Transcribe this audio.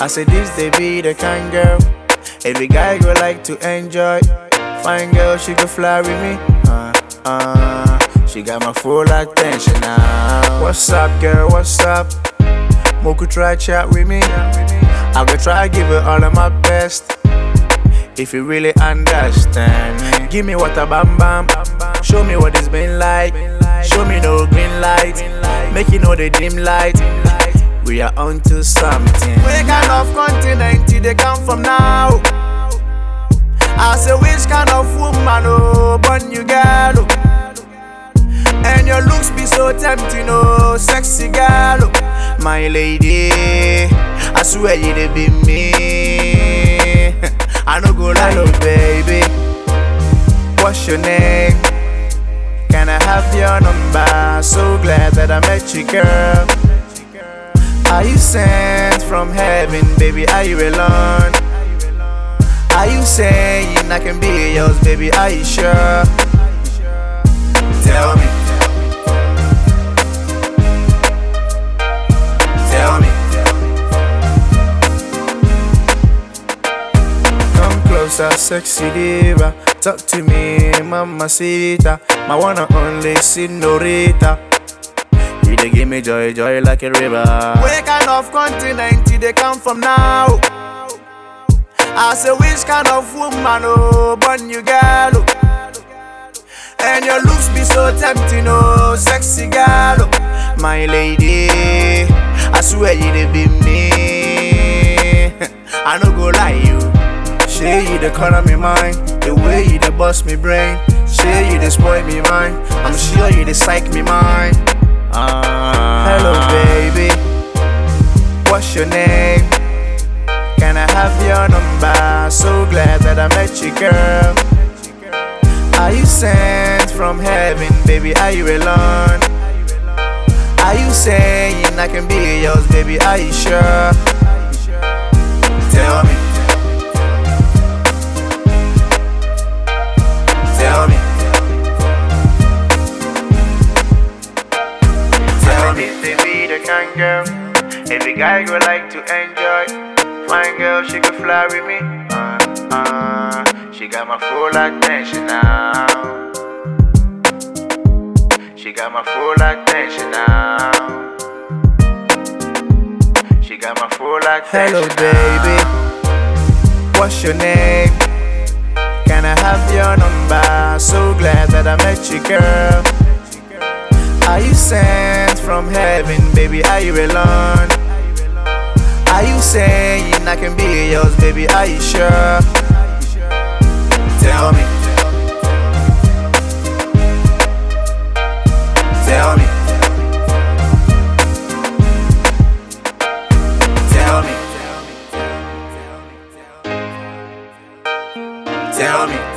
I say this they be the kind girl every guy go like to enjoy. Fine girl, she could fly with me. Uh, uh, she got my full attention now. What's up, girl? What's up? Moku try chat with me. I go try give her all of my best. If you really understand me, give me what a bam bam. Show me what it's been like. Show me no green light. Make you know the dim light. We are onto something. Where kind of continent they come from now? I say which kind of woman oh, born you girl oh. And your looks be so tempting oh, sexy girl oh. My lady, I swear you they be me. I no go lie, oh baby. What's your name? Can I have your number? So glad that I met you, girl. Are you sent from heaven, baby? Are you alone? Are you saying I can be yours, baby? Are you sure? Tell me. Tell me. Come closer, sexy diva. Talk to me, mamacita. My one and only senorita. Dey give me joy, joy like a river. Where kind of continent they come from now? I say which kind of woman oh, born you girl oh. And your looks be so tempting oh, sexy girl oh. My lady, I swear you dey be me. I no go lie you. Shey you dey corner me mind, the way you dey bust me brain. Shey you dey spoil me mind, I'm sure you dey psych me mind. Ah, hello baby, what's your name? Can I have your number? So glad that I met you, girl. Are you sent from heaven, baby? Are you alone? Are you saying I can be yours, baby? Are you sure? Tell me. Girl. Every guy go like to enjoy. Fine girl, she could fly with me. Uh, uh, she got my full attention now. She got my full attention now. She got my full attention. Hello, baby. What's your name? Can I have your number? So glad that I met you, girl. Are you sent from heaven, baby? Are you alone? Are you saying I can be yours, baby? Are you sure? Tell me. Tell me. Tell me. Tell me.